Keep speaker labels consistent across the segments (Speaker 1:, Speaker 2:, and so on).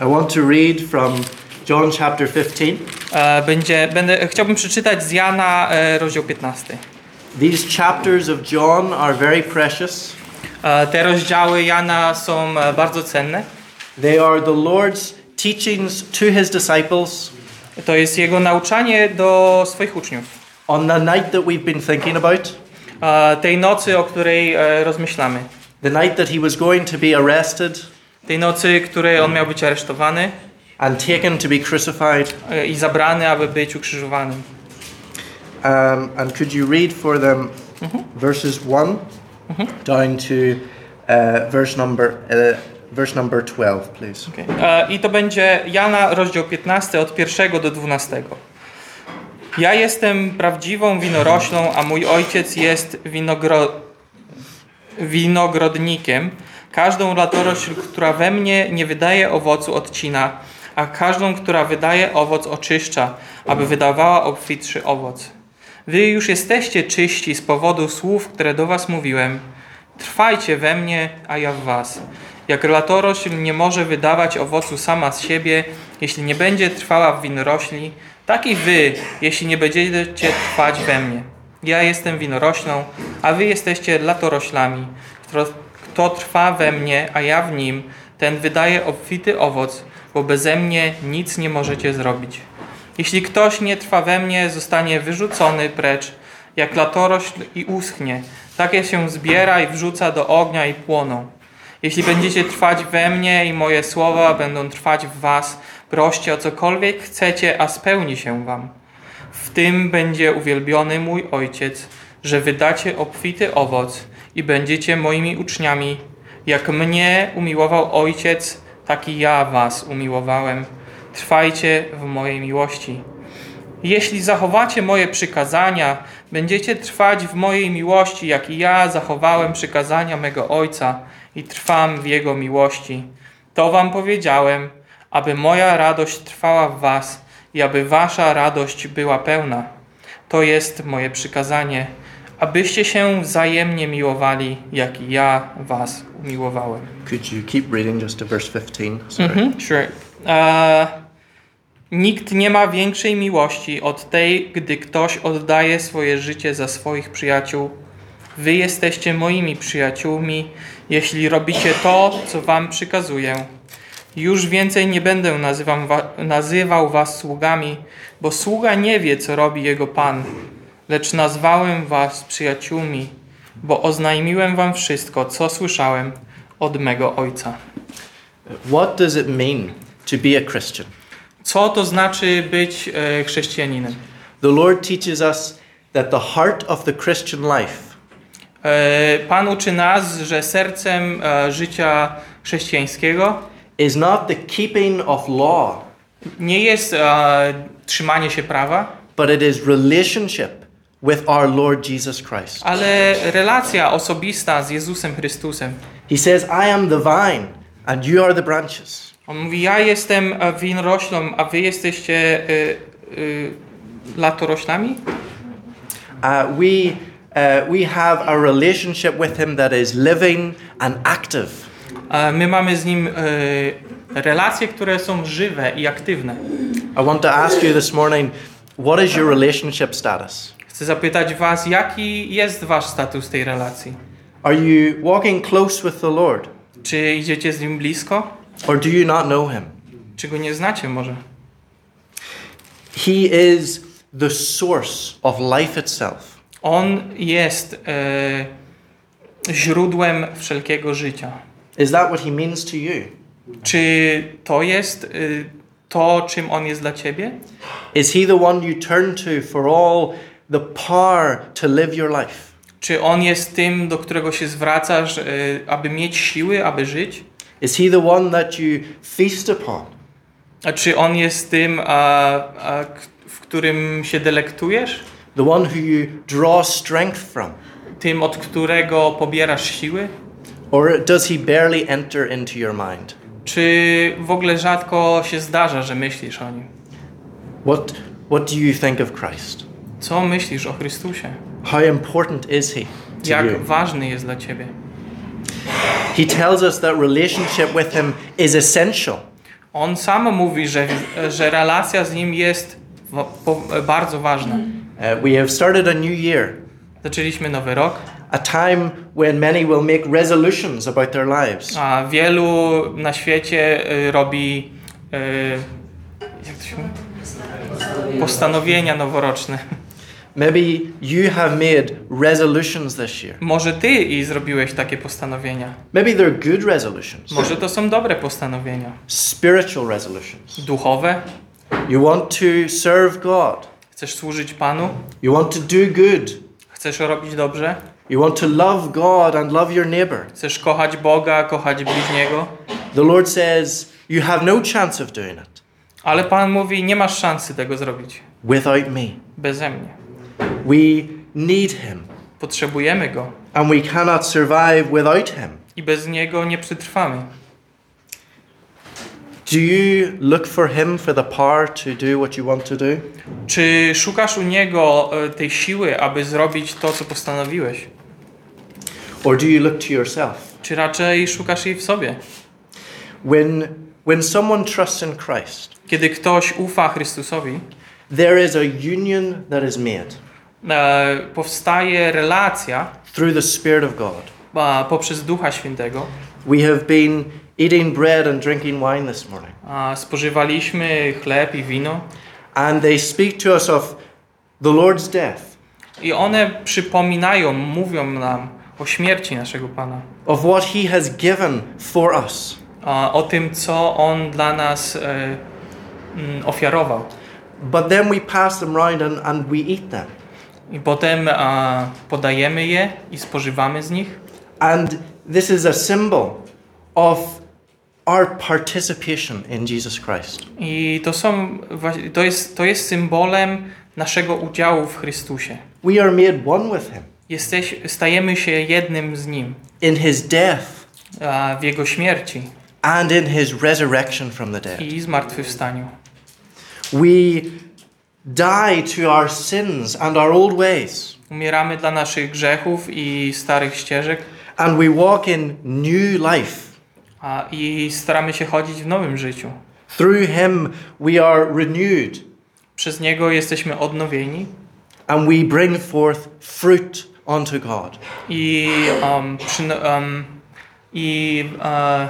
Speaker 1: I want to read from John chapter 15.
Speaker 2: E, Będzie, będę, chciałbym przeczytać z Jana e, rozdział 15.
Speaker 1: These chapters of John are very precious.
Speaker 2: E, Te rozdziały Jana są bardzo cenne.
Speaker 1: They are the Lord's teachings to his disciples
Speaker 2: To jest jego nauczanie do swoich uczniów.
Speaker 1: on the night that we've been thinking about,
Speaker 2: Tej nocy, o której rozmyślamy.
Speaker 1: the night that he was going to be arrested
Speaker 2: Tej nocy, której on miał być aresztowany
Speaker 1: and taken to be crucified.
Speaker 2: e, i zabrany, aby być ukrzyżowanym.
Speaker 1: Um, and could you read for them verses one down to uh, verse number uh, verse number twelve, please?
Speaker 2: Okay. E, I to będzie Jana, rozdział 15, od 1 do 12. Ja jestem prawdziwą winoroślą, a mój ojciec jest winogro... winogrodnikiem. Każdą latorośl, która we mnie nie wydaje owocu, odcina, a każdą, która wydaje owoc, oczyszcza, aby wydawała obfitszy owoc. Wy już jesteście czyści z powodu słów, które do was mówiłem. Trwajcie we mnie, a ja w was. Jak latorośl nie może wydawać owocu sama z siebie, jeśli nie będzie trwała w winorośli, tak i wy, jeśli nie będziecie trwać we mnie. Ja jestem winoroślą, a wy jesteście latoroślami. Kto, trwa we mnie, a ja w nim, ten wydaje obfity owoc, bo beze mnie nic nie możecie zrobić. Jeśli ktoś nie trwa we mnie, zostanie wyrzucony precz, jak latorośl i uschnie. Takie się zbiera i wrzuca do ognia i płoną. Jeśli będziecie trwać we mnie i moje słowa będą trwać w was, proście o cokolwiek chcecie, a spełni się wam. W tym będzie uwielbiony mój Ojciec, że wydacie obfity owoc i będziecie moimi uczniami. Jak mnie umiłował Ojciec, tak i ja was umiłowałem. Trwajcie w mojej miłości. Jeśli zachowacie moje przykazania, będziecie trwać w mojej miłości, jak i ja zachowałem przykazania mego Ojca i trwam w Jego miłości. To wam powiedziałem, aby moja radość trwała w was i aby wasza radość była pełna. To jest moje przykazanie, abyście się wzajemnie miłowali, jak ja was umiłowałem.
Speaker 1: Could you keep reading just to verse fifteen? Sorry.
Speaker 2: Mhm, sure. E, nikt nie ma większej miłości od tej, gdy ktoś oddaje swoje życie za swoich przyjaciół. Wy jesteście moimi przyjaciółmi, jeśli robicie to, co wam przykazuję. Już więcej nie będę nazywam wa- nazywał was sługami, bo sługa nie wie, co robi jego pan. Lecz nazwałem was przyjaciółmi, bo oznajmiłem wam wszystko, co słyszałem od mego ojca.
Speaker 1: What does it mean to be a Christian?
Speaker 2: Co to znaczy być e, chrześcijaninem?
Speaker 1: The Lord teaches us that the heart of the Christian life
Speaker 2: E, Pan uczy nas, że sercem e, życia chrześcijańskiego
Speaker 1: is not the keeping of law,
Speaker 2: nie jest e, trzymanie się prawa,
Speaker 1: but it is relationship with our Lord Jesus Christ.
Speaker 2: ale relacja osobista z Jezusem Chrystusem.
Speaker 1: He says, I am the vine, and you are the branches.
Speaker 2: On mówi, ja jestem e, winoroślą, a wy jesteście e, e, latoroślami?
Speaker 1: Uh, we, uh, we have a relationship with Him that is living and active.
Speaker 2: E, my mamy z Nim relacje, które są żywe i aktywne.
Speaker 1: I want to ask you this morning what is your relationship status?
Speaker 2: Chcę zapytać was, jaki jest wasz status tej relacji?
Speaker 1: Are you walking close with the Lord,
Speaker 2: Czy idziecie z Nim blisko?
Speaker 1: or do you not know Him?
Speaker 2: Czy Go nie znacie może?
Speaker 1: He is the source of life itself.
Speaker 2: On jest e, źródłem wszelkiego życia.
Speaker 1: Is that what He means to you?
Speaker 2: Czy to jest e, to, czym On jest dla ciebie?
Speaker 1: Is He the one you turn to for all the power to live your life?
Speaker 2: Czy On jest tym, do którego się zwracasz, e, aby mieć siły, aby żyć?
Speaker 1: Is He the one that you feast upon?
Speaker 2: A czy On jest tym, a, a, w którym się delektujesz?
Speaker 1: The one who you draw strength from?
Speaker 2: Tym, od którego pobierasz siły?
Speaker 1: Or does He barely enter into your mind?
Speaker 2: Czy w ogóle rzadko się zdarza, że myślisz o Nim?
Speaker 1: What, what do you think of Christ?
Speaker 2: Co myślisz o Chrystusie?
Speaker 1: How important is He to
Speaker 2: Jak
Speaker 1: you?
Speaker 2: ważny jest dla ciebie?
Speaker 1: He tells us that relationship with Him is essential.
Speaker 2: On sam mówi, że, że relacja z Nim jest bardzo ważna.
Speaker 1: Uh, we have started a new year,
Speaker 2: Zaczęliśmy nowy rok,
Speaker 1: a time when many will make resolutions about their lives.
Speaker 2: a wielu na świecie y, robi y, jak to się mówi? postanowienia noworoczne.
Speaker 1: Maybe you have made resolutions this year.
Speaker 2: Może ty i zrobiłeś takie postanowienia.
Speaker 1: Maybe they're good resolutions,
Speaker 2: Może to są dobre postanowienia.
Speaker 1: spiritual resolutions.
Speaker 2: Duchowe.
Speaker 1: You want to serve God,
Speaker 2: Chcesz służyć Panu?
Speaker 1: you want to do good,
Speaker 2: Chcesz robić dobrze?
Speaker 1: you want to love God and love your neighbor.
Speaker 2: Chcesz kochać Boga, kochać bliźniego?
Speaker 1: The Lord says you have no chance of doing it
Speaker 2: Ale Pan mówi, nie masz szansy tego zrobić
Speaker 1: without me.
Speaker 2: beze mnie.
Speaker 1: We need Him,
Speaker 2: Potrzebujemy Go
Speaker 1: and we cannot survive without Him.
Speaker 2: i bez Niego nie przetrwamy.
Speaker 1: Do you look for Him for the power to do what you want to do?
Speaker 2: Czy szukasz u Niego e, tej siły, aby zrobić to, co postanowiłeś?
Speaker 1: Or do you look to yourself?
Speaker 2: Czy raczej szukasz jej w sobie?
Speaker 1: When, when someone trusts in Christ,
Speaker 2: Kiedy ktoś ufa Chrystusowi,
Speaker 1: there is a union that is made
Speaker 2: powstaje relacja
Speaker 1: through the Spirit of God.
Speaker 2: a, poprzez Ducha Świętego.
Speaker 1: We have been eating bread and drinking wine this morning,
Speaker 2: spożywaliśmy chleb i wino
Speaker 1: and they speak to us of the Lord's death,
Speaker 2: i one przypominają, mówią nam o śmierci naszego Pana.
Speaker 1: of what He has given for us.
Speaker 2: o tym, co On dla nas e, mm, ofiarował.
Speaker 1: But then we pass them round and, and we eat them.
Speaker 2: I potem a, podajemy je i spożywamy z nich.
Speaker 1: And this is a symbol of our participation in Jesus Christ.
Speaker 2: I to, są, to, jest, to jest symbolem naszego udziału w Chrystusie.
Speaker 1: We are made one with Him
Speaker 2: Jesteś, stajemy się jednym z Nim
Speaker 1: in His death
Speaker 2: a, w Jego śmierci
Speaker 1: and in His resurrection from the dead.
Speaker 2: i zmartwychwstaniu.
Speaker 1: We die to our sins and our old ways,
Speaker 2: Umieramy dla naszych grzechów i starych ścieżek
Speaker 1: and we walk in new life.
Speaker 2: a, i staramy się chodzić w nowym życiu.
Speaker 1: Through Him, we are renewed
Speaker 2: Przez Niego jesteśmy odnowieni
Speaker 1: and we bring forth fruit unto God.
Speaker 2: i, um, przyno, um, i e,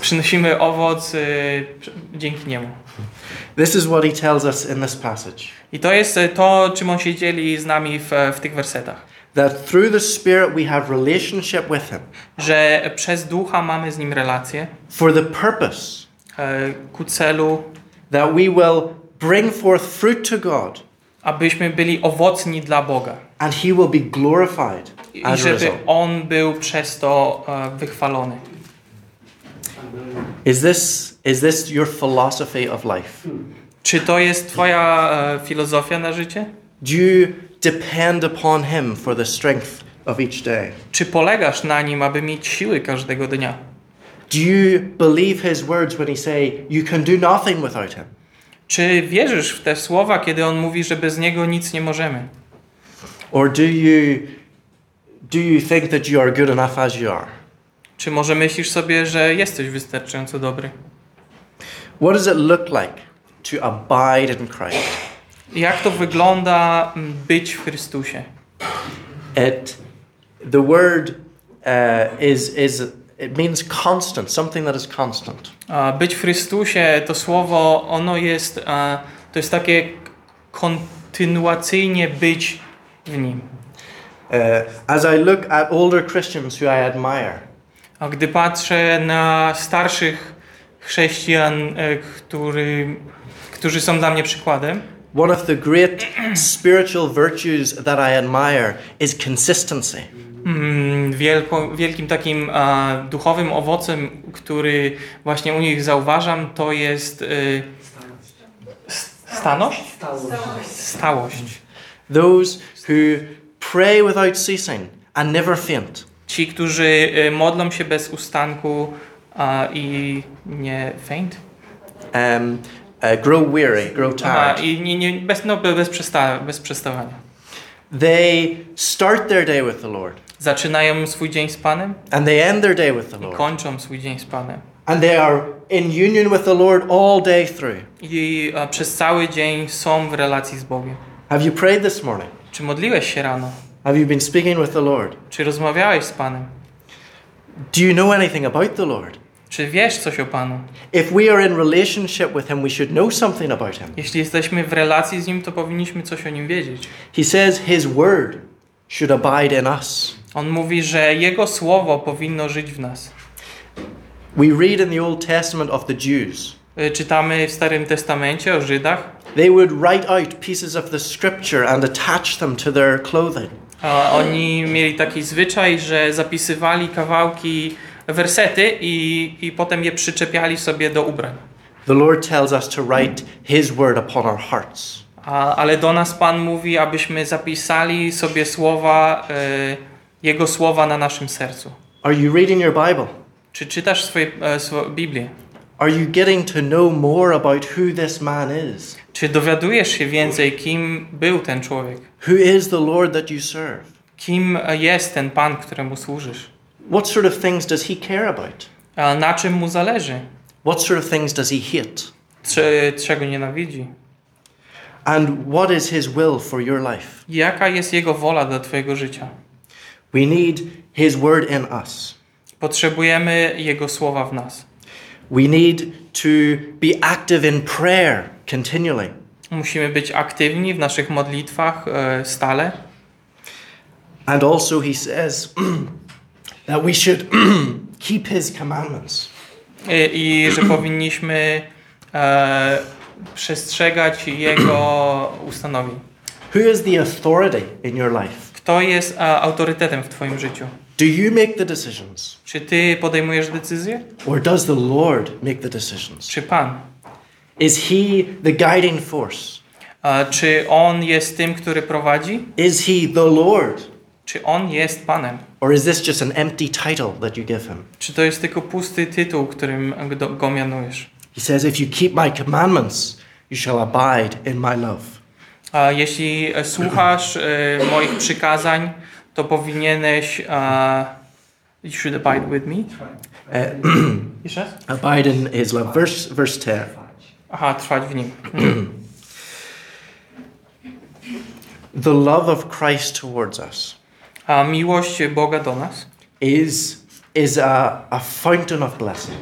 Speaker 2: przynosimy owoc y, dzięki Niemu.
Speaker 1: This is what He tells us in this passage
Speaker 2: I to jest e, to, czym On się dzieli z nami w, w tych wersetach.
Speaker 1: that through the Spirit we have relationship with Him
Speaker 2: Że przez Ducha mamy z Nim relację
Speaker 1: for the purpose
Speaker 2: e, ku celu,
Speaker 1: that we will bring forth fruit to God
Speaker 2: abyśmy byli owocni dla Boga.
Speaker 1: and He will be glorified
Speaker 2: I żeby. On był przez to e, wychwalony.
Speaker 1: Is this, is this your philosophy of life?
Speaker 2: Czy to jest Twoja e, filozofia na życie?
Speaker 1: Do you depend upon Him for the strength of each day?
Speaker 2: Czy polegasz na Nim, aby mieć siły każdego dnia?
Speaker 1: Do you believe His words when He say you can do nothing without Him?
Speaker 2: Czy wierzysz w te słowa, kiedy On mówi, że bez Niego nic nie możemy?
Speaker 1: Or do you, do you think that you are good enough as you are?
Speaker 2: Czy może myślisz sobie, że jesteś wystarczająco dobry?
Speaker 1: What does it look like to abide in Christ?
Speaker 2: Jak to wygląda mm, być w Chrystusie?
Speaker 1: It, the word uh, is, is, it means constant, something that is constant.
Speaker 2: Być w Chrystusie to słowo, ono jest, to jest takie kontynuacyjnie być w Nim.
Speaker 1: Uh, as I look at older Christians who I admire,
Speaker 2: A gdy patrzę na starszych chrześcijan, e, który, którzy są dla mnie przykładem,
Speaker 1: one of the great spiritual virtues that I admire is consistency.
Speaker 2: mm, wielko, wielkim takim e, duchowym owocem, który właśnie u nich zauważam, to jest e, s- staność? Stałość.
Speaker 1: Those who pray without ceasing and never faint.
Speaker 2: Ci, którzy e, modlą się bez ustanku a, i nie faint?
Speaker 1: Um, uh, grow weary, grow
Speaker 2: A,
Speaker 1: tired.
Speaker 2: I nie, nie, bez, no, bez, przesta, bez przestawania.
Speaker 1: They start their day with the Lord
Speaker 2: Zaczynają swój dzień z Panem
Speaker 1: and they end their day with the
Speaker 2: i
Speaker 1: Lord.
Speaker 2: kończą swój dzień z Panem.
Speaker 1: And they are in union with the Lord all day through?
Speaker 2: i e, przez cały dzień są w relacji z Bogiem.
Speaker 1: Have you prayed this morning?
Speaker 2: Czy modliłeś się rano?
Speaker 1: Have you been speaking with the Lord?
Speaker 2: Czy rozmawiałeś z Panem?
Speaker 1: Do you know anything about the Lord?
Speaker 2: Czy wiesz coś o Panu?
Speaker 1: If we are in relationship with Him, we should know something about Him.
Speaker 2: Jeśli jesteśmy w relacji z Nim, to powinniśmy coś o Nim wiedzieć.
Speaker 1: He says His word should abide in us.
Speaker 2: On mówi, że Jego Słowo powinno żyć w nas.
Speaker 1: We read in the Old Testament of the Jews.
Speaker 2: Y, Czytamy w Starym Testamencie o Żydach.
Speaker 1: They would write out pieces of the scripture and attach them to their clothing.
Speaker 2: Oni mieli taki zwyczaj, że zapisywali kawałki, wersety i, i potem je przyczepiali sobie do ubrań.
Speaker 1: The Lord tells us to write His word upon our hearts.
Speaker 2: A, ale do nas Pan mówi, abyśmy zapisali sobie słowa, y, Jego słowa na naszym sercu.
Speaker 1: Are you reading your Bible?
Speaker 2: Czy czytasz swoje, e, Biblię?
Speaker 1: Are you getting to know more about who this man is?
Speaker 2: Czy dowiadujesz się więcej, kim był ten człowiek?
Speaker 1: Who is the Lord that you serve?
Speaker 2: Kim jest ten Pan, któremu służysz?
Speaker 1: What sort of things does He care about?
Speaker 2: A na czym mu zależy?
Speaker 1: What sort of things does He hate?
Speaker 2: Czy, czego nienawidzi?
Speaker 1: And what is His will for your life?
Speaker 2: Jaka jest Jego wola dla Twojego życia?
Speaker 1: We need His word in us.
Speaker 2: Potrzebujemy Jego słowa w nas.
Speaker 1: We need to be active in prayer continually.
Speaker 2: Musimy być aktywni w naszych modlitwach e, stale.
Speaker 1: And also, He says that we should keep His commandments.
Speaker 2: I, i że powinniśmy e, przestrzegać Jego ustanowień.
Speaker 1: Who is the authority in your life?
Speaker 2: Kto jest e, autorytetem w Twoim życiu?
Speaker 1: Do you make the decisions?
Speaker 2: Czy Ty podejmujesz decyzje?
Speaker 1: Or does the Lord make the decisions?
Speaker 2: Czy Pan?
Speaker 1: Is He the guiding force?
Speaker 2: E, czy On jest tym, który prowadzi?
Speaker 1: Is He the Lord?
Speaker 2: Czy On jest Panem?
Speaker 1: Or is this just an empty title that you give Him?
Speaker 2: Czy to jest tylko pusty tytuł, którym go, go mianujesz?
Speaker 1: He says, If you keep my commandments, you shall abide in my love.
Speaker 2: A jeśli słuchasz e, moich przykazań, to powinieneś. E, you should abide with me.
Speaker 1: Uh,
Speaker 2: Jeszcze raz?
Speaker 1: abide in His love. Verse, verse 10.
Speaker 2: Aha, trwać w nim.
Speaker 1: The love of Christ towards us
Speaker 2: A miłość Boga do nas
Speaker 1: is, is a, a fountain of blessing.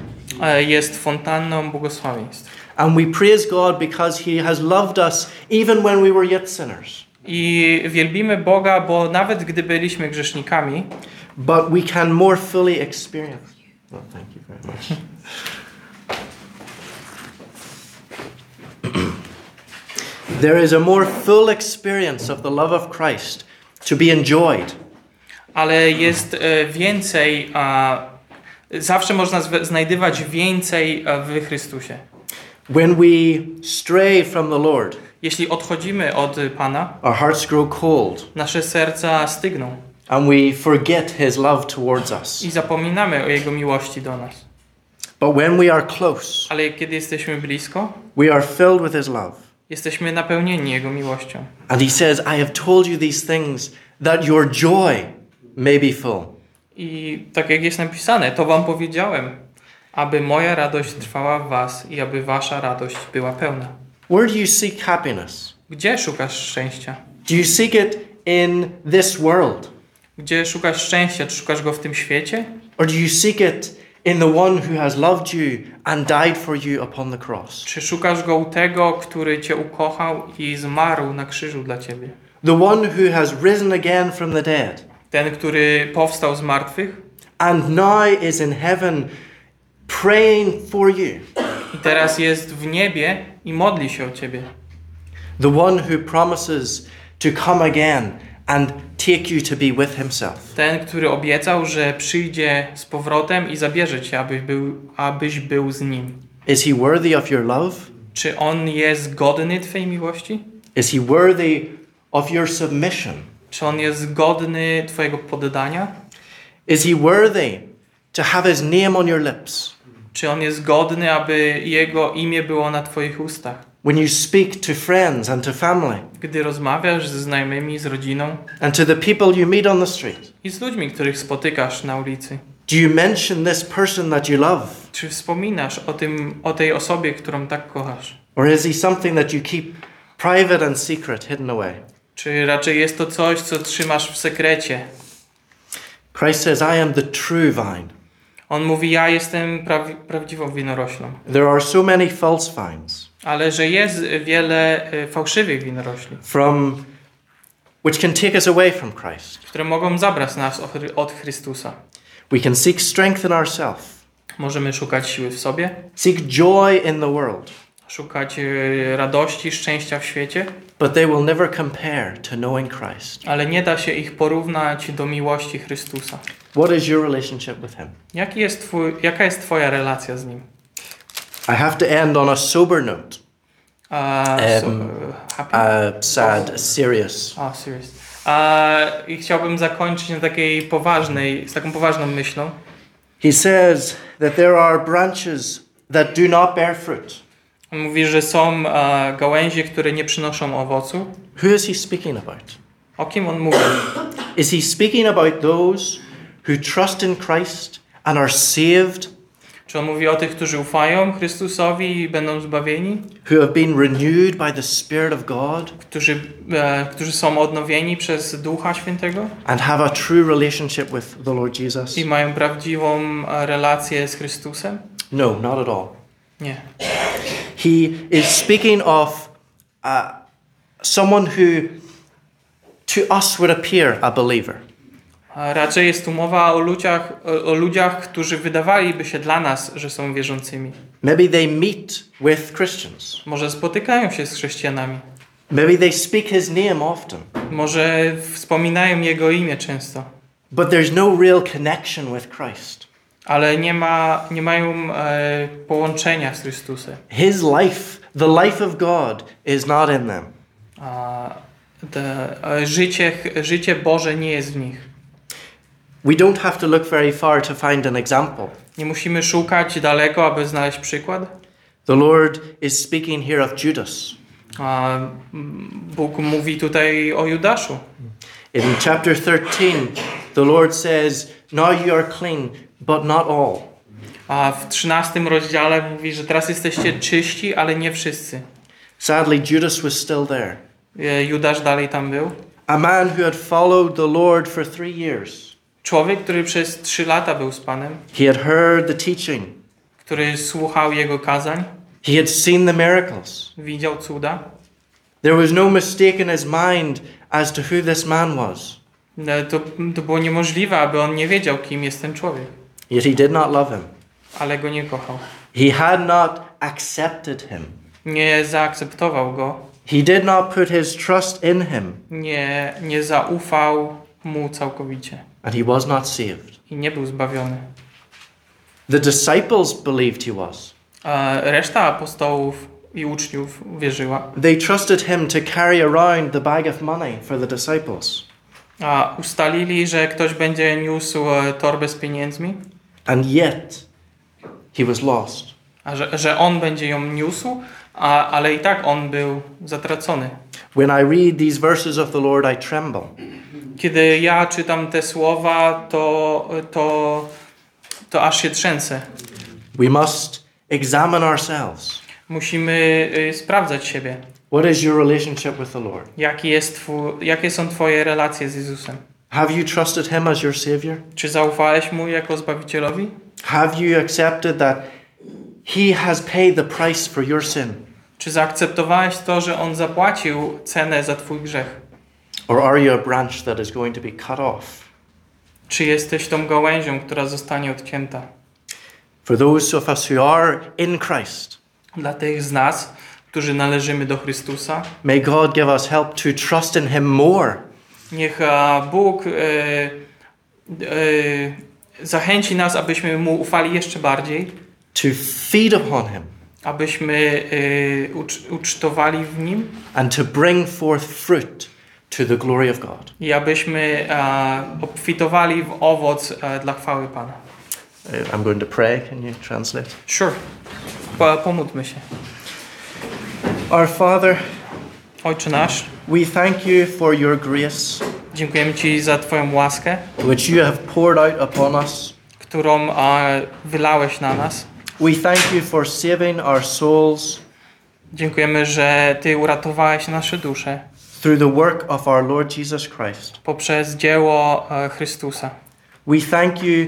Speaker 2: jest fontanną błogosławieństw.
Speaker 1: And we praise God because He has loved us even when we were yet sinners.
Speaker 2: I wielbimy Boga, bo nawet gdy byliśmy grzesznikami,
Speaker 1: But we can more fully experience. Oh, thank you very much. there is a more full experience of the love of Christ to be enjoyed
Speaker 2: ale jest e, więcej, a, zawsze można znajdywać więcej e, w Chrystusie.
Speaker 1: when we stray from the Lord.
Speaker 2: Jeśli odchodzimy od Pana,
Speaker 1: Our hearts grow cold
Speaker 2: nasze serca stygną
Speaker 1: and we forget His love towards us.
Speaker 2: i zapominamy o Jego miłości do nas.
Speaker 1: But when we are close,
Speaker 2: Ale kiedy jesteśmy blisko,
Speaker 1: we are filled with His love.
Speaker 2: jesteśmy napełnieni Jego miłością.
Speaker 1: And He says, I have told you these things that your joy may be full.
Speaker 2: I tak jak jest napisane, to wam powiedziałem, aby moja radość trwała w was i aby wasza radość była pełna.
Speaker 1: Where do you seek happiness?
Speaker 2: Gdzie szukasz szczęścia?
Speaker 1: Do you seek it in this world?
Speaker 2: Gdzie szukasz szczęścia? Czy szukasz go w tym świecie?
Speaker 1: Or do you seek it in the one who has loved you and died for you upon the cross?
Speaker 2: Czy szukasz go u tego, który cię ukochał i zmarł na krzyżu dla ciebie?
Speaker 1: The one who has risen again from the dead
Speaker 2: Ten, który powstał z martwych
Speaker 1: and now is in heaven praying for you?
Speaker 2: i teraz jest w niebie i modli się o ciebie.
Speaker 1: The one who promises to come again and take you to be with himself?
Speaker 2: Ten, który obiecał, że przyjdzie z powrotem i zabierze cię, abyś był, abyś był z nim.
Speaker 1: Is he worthy of your love?
Speaker 2: Czy on jest godny twojej miłości?
Speaker 1: Is he worthy of your submission?
Speaker 2: Czy on jest godny twojego poddania?
Speaker 1: Is he worthy to have his name on your lips?
Speaker 2: Czy on jest godny, aby jego imię było na twoich ustach?
Speaker 1: When you speak to friends and to family
Speaker 2: Gdy rozmawiasz ze znajomymi, z rodziną
Speaker 1: and to the people you meet on the street?
Speaker 2: i z ludźmi, których spotykasz na ulicy.
Speaker 1: Do you mention this person that you love?
Speaker 2: Czy wspominasz o, tym, o tej osobie, którą tak kochasz?
Speaker 1: Or is he something that you keep private and secret, hidden away?
Speaker 2: Czy raczej jest to coś, co trzymasz w sekrecie?
Speaker 1: Christ says, I am the true vine.
Speaker 2: On mówi, ja jestem prawi, prawdziwą winoroślą.
Speaker 1: There are so many false vines
Speaker 2: Ale że jest wiele e, fałszywych winorośli,
Speaker 1: from which can take us away from Christ.
Speaker 2: które mogą zabrać nas od Chrystusa.
Speaker 1: We can seek strength in ourselves,
Speaker 2: Możemy szukać siły w sobie,
Speaker 1: seek joy in the world,
Speaker 2: szukać e, radości, szczęścia w świecie,
Speaker 1: but they will never compare to knowing Christ.
Speaker 2: ale nie da się ich porównać do miłości Chrystusa.
Speaker 1: What is your relationship with Him?
Speaker 2: Jaki jest twój, jaka jest Twoja relacja z Nim?
Speaker 1: I have to end on a sober note,
Speaker 2: so, happy?
Speaker 1: uh, sad, serious.
Speaker 2: A, serious. A, I chciałbym zakończyć na takiej poważnej, z taką poważną myślą.
Speaker 1: He says that there are branches that do not bear fruit.
Speaker 2: Mówi, że są e, gałęzie, które nie przynoszą owocu.
Speaker 1: Who is he speaking about?
Speaker 2: O kim on mówi?
Speaker 1: Is he speaking about those who trust in Christ and are saved,
Speaker 2: Czy on mówi o tych, którzy ufają Chrystusowi i będą zbawieni?
Speaker 1: who have been renewed by the Spirit of God,
Speaker 2: Którzy, e, którzy są odnowieni przez Ducha Świętego
Speaker 1: and have a true relationship with the Lord Jesus?
Speaker 2: i mają prawdziwą e, relację z Chrystusem?
Speaker 1: No, not at all.
Speaker 2: Nie.
Speaker 1: He is speaking of uh, someone who to us would appear a believer.
Speaker 2: Raczej jest tu mowa o ludziach, o, o ludziach, którzy wydawaliby się dla nas, że są wierzącymi.
Speaker 1: Maybe they meet with Christians.
Speaker 2: Może spotykają się z chrześcijanami.
Speaker 1: Maybe they speak his name often.
Speaker 2: Może wspominają Jego imię często.
Speaker 1: But there's no real connection with Christ.
Speaker 2: Ale nie, ma, nie mają e, połączenia z Chrystusem.
Speaker 1: His life, the life of God, is not in them.
Speaker 2: A te, e, życie, życie Boże nie jest w nich.
Speaker 1: We don't have to look very far to find an example.
Speaker 2: Nie musimy szukać daleko, aby znaleźć przykład.
Speaker 1: The Lord is speaking here of Judas.
Speaker 2: A Bóg mówi tutaj o Judaszu.
Speaker 1: In chapter 13, the Lord says, Now you are clean, but not all.
Speaker 2: A w 13 rozdziale mówi, że teraz jesteście czyści, ale nie wszyscy.
Speaker 1: Sadly, Judas was still there.
Speaker 2: E, Judasz dalej tam był.
Speaker 1: A man who had followed the Lord for three years.
Speaker 2: Człowiek, który przez 3 lata był z Panem,
Speaker 1: He had heard the teaching,
Speaker 2: który słuchał Jego kazań,
Speaker 1: he had seen the miracles.
Speaker 2: widział cuda.
Speaker 1: There was no mistake in his mind as to who this man was.
Speaker 2: E, To, to było niemożliwe, aby on nie wiedział, kim jest ten człowiek,
Speaker 1: Yet he did not love him.
Speaker 2: ale go nie kochał.
Speaker 1: He had not accepted him.
Speaker 2: Nie zaakceptował go,
Speaker 1: He did not put his trust in him,
Speaker 2: nie, nie zaufał mu całkowicie
Speaker 1: and he was not saved.
Speaker 2: i nie był zbawiony.
Speaker 1: The disciples believed he was.
Speaker 2: A reszta apostołów i uczniów wierzyła.
Speaker 1: They trusted him to carry around the bag of money for the disciples.
Speaker 2: A ustalili, że ktoś będzie niósł e, torbę z pieniędzmi,
Speaker 1: And yet, he was lost.
Speaker 2: a że, że on będzie ją niósł, a, ale i tak on był zatracony.
Speaker 1: When I read these verses of the Lord, I tremble.
Speaker 2: Kiedy ja czytam te słowa, to, to, to aż się trzęsę.
Speaker 1: We must examine ourselves.
Speaker 2: Musimy y, sprawdzać siebie.
Speaker 1: What is your relationship with the Lord?
Speaker 2: Jaki jest twój, jakie są Twoje relacje z Jezusem?
Speaker 1: Have you trusted him as your Savior?
Speaker 2: Czy zaufałeś Mu jako Zbawicielowi?
Speaker 1: Have you accepted that he has paid the price for your sin?
Speaker 2: Czy zaakceptowałeś to, że On zapłacił cenę za Twój grzech?
Speaker 1: Or are you a branch that is going to be cut off?
Speaker 2: Czy jesteś tą gałęzią, która zostanie odcięta?
Speaker 1: For those of us who are in Christ,
Speaker 2: Dla tych z nas, którzy należymy do Chrystusa,
Speaker 1: may God give us help to trust in him more.
Speaker 2: Niech a, Bóg e, e, zachęci nas, abyśmy Mu ufali jeszcze bardziej,
Speaker 1: to feed upon him
Speaker 2: abyśmy e, ucz, ucztowali w Nim
Speaker 1: and to bring forth fruit to the glory of God.
Speaker 2: i abyśmy e, obfitowali w owoc e, dla chwały Pana.
Speaker 1: I'm going to pray. Can you translate?
Speaker 2: Sure. Po, pomódlmy się.
Speaker 1: Our Father,
Speaker 2: Ojcze nasz,
Speaker 1: we thank you for your grace,
Speaker 2: dziękujemy Ci za Twoją łaskę,
Speaker 1: which you have poured out upon us
Speaker 2: którą wylałeś na nas.
Speaker 1: We thank you for saving our souls
Speaker 2: Dziękujemy, że Ty uratowałeś nasze dusze
Speaker 1: through the work of our Lord Jesus Christ.
Speaker 2: poprzez dzieło e, Chrystusa.
Speaker 1: We thank you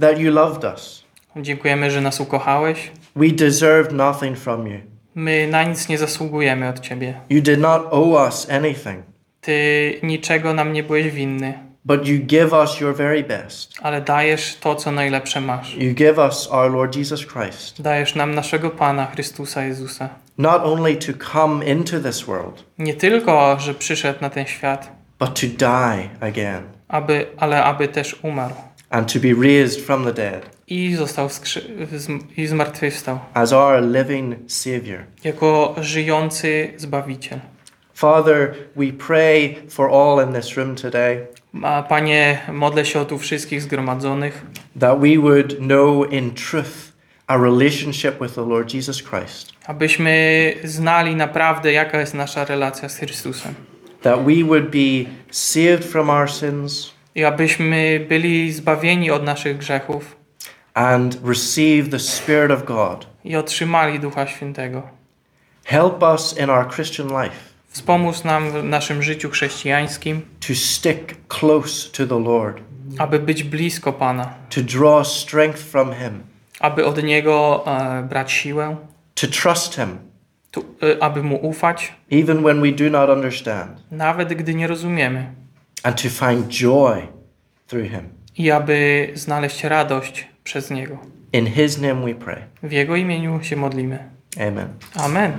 Speaker 1: that you loved us.
Speaker 2: Dziękujemy, że nas ukochałeś.
Speaker 1: We deserved nothing from you.
Speaker 2: My na nic nie zasługujemy od Ciebie.
Speaker 1: You did not owe us anything,
Speaker 2: Ty niczego nam nie byłeś winny,
Speaker 1: but you give us your very best.
Speaker 2: ale dajesz to, co najlepsze masz.
Speaker 1: You give us our Lord Jesus Christ,
Speaker 2: Dajesz nam naszego Pana, Chrystusa Jezusa.
Speaker 1: not only to come into this world,
Speaker 2: Nie tylko, że przyszedł na ten świat,
Speaker 1: but to die again
Speaker 2: aby, ale aby też umarł.
Speaker 1: and to be raised from the dead
Speaker 2: I został skrzy- i zmartwychwstał.
Speaker 1: as our living Savior.
Speaker 2: Jako żyjący Zbawiciel.
Speaker 1: Father, we pray for all in this room today
Speaker 2: A Panie, modlę się o tu wszystkich zgromadzonych,
Speaker 1: that we would know in truth our relationship with the Lord Jesus Christ,
Speaker 2: abyśmy znali naprawdę, jaka jest nasza relacja z Chrystusem.
Speaker 1: that we would be saved from our sins
Speaker 2: I abyśmy byli zbawieni od naszych grzechów
Speaker 1: and receive the Spirit of God.
Speaker 2: i otrzymali Ducha Świętego.
Speaker 1: Help us in our Christian life
Speaker 2: Wspomóż nam w naszym życiu chrześcijańskim,
Speaker 1: to stick close to the Lord,
Speaker 2: aby być blisko Pana,
Speaker 1: to draw strength from Him,
Speaker 2: aby od Niego e, brać siłę,
Speaker 1: to trust Him,
Speaker 2: tu, e, aby Mu ufać,
Speaker 1: even when we do not understand,
Speaker 2: nawet gdy nie rozumiemy,
Speaker 1: and to find joy through Him.
Speaker 2: i aby znaleźć radość przez Niego.
Speaker 1: In His name we pray.
Speaker 2: W Jego imieniu się modlimy.
Speaker 1: Amen.
Speaker 2: Amen.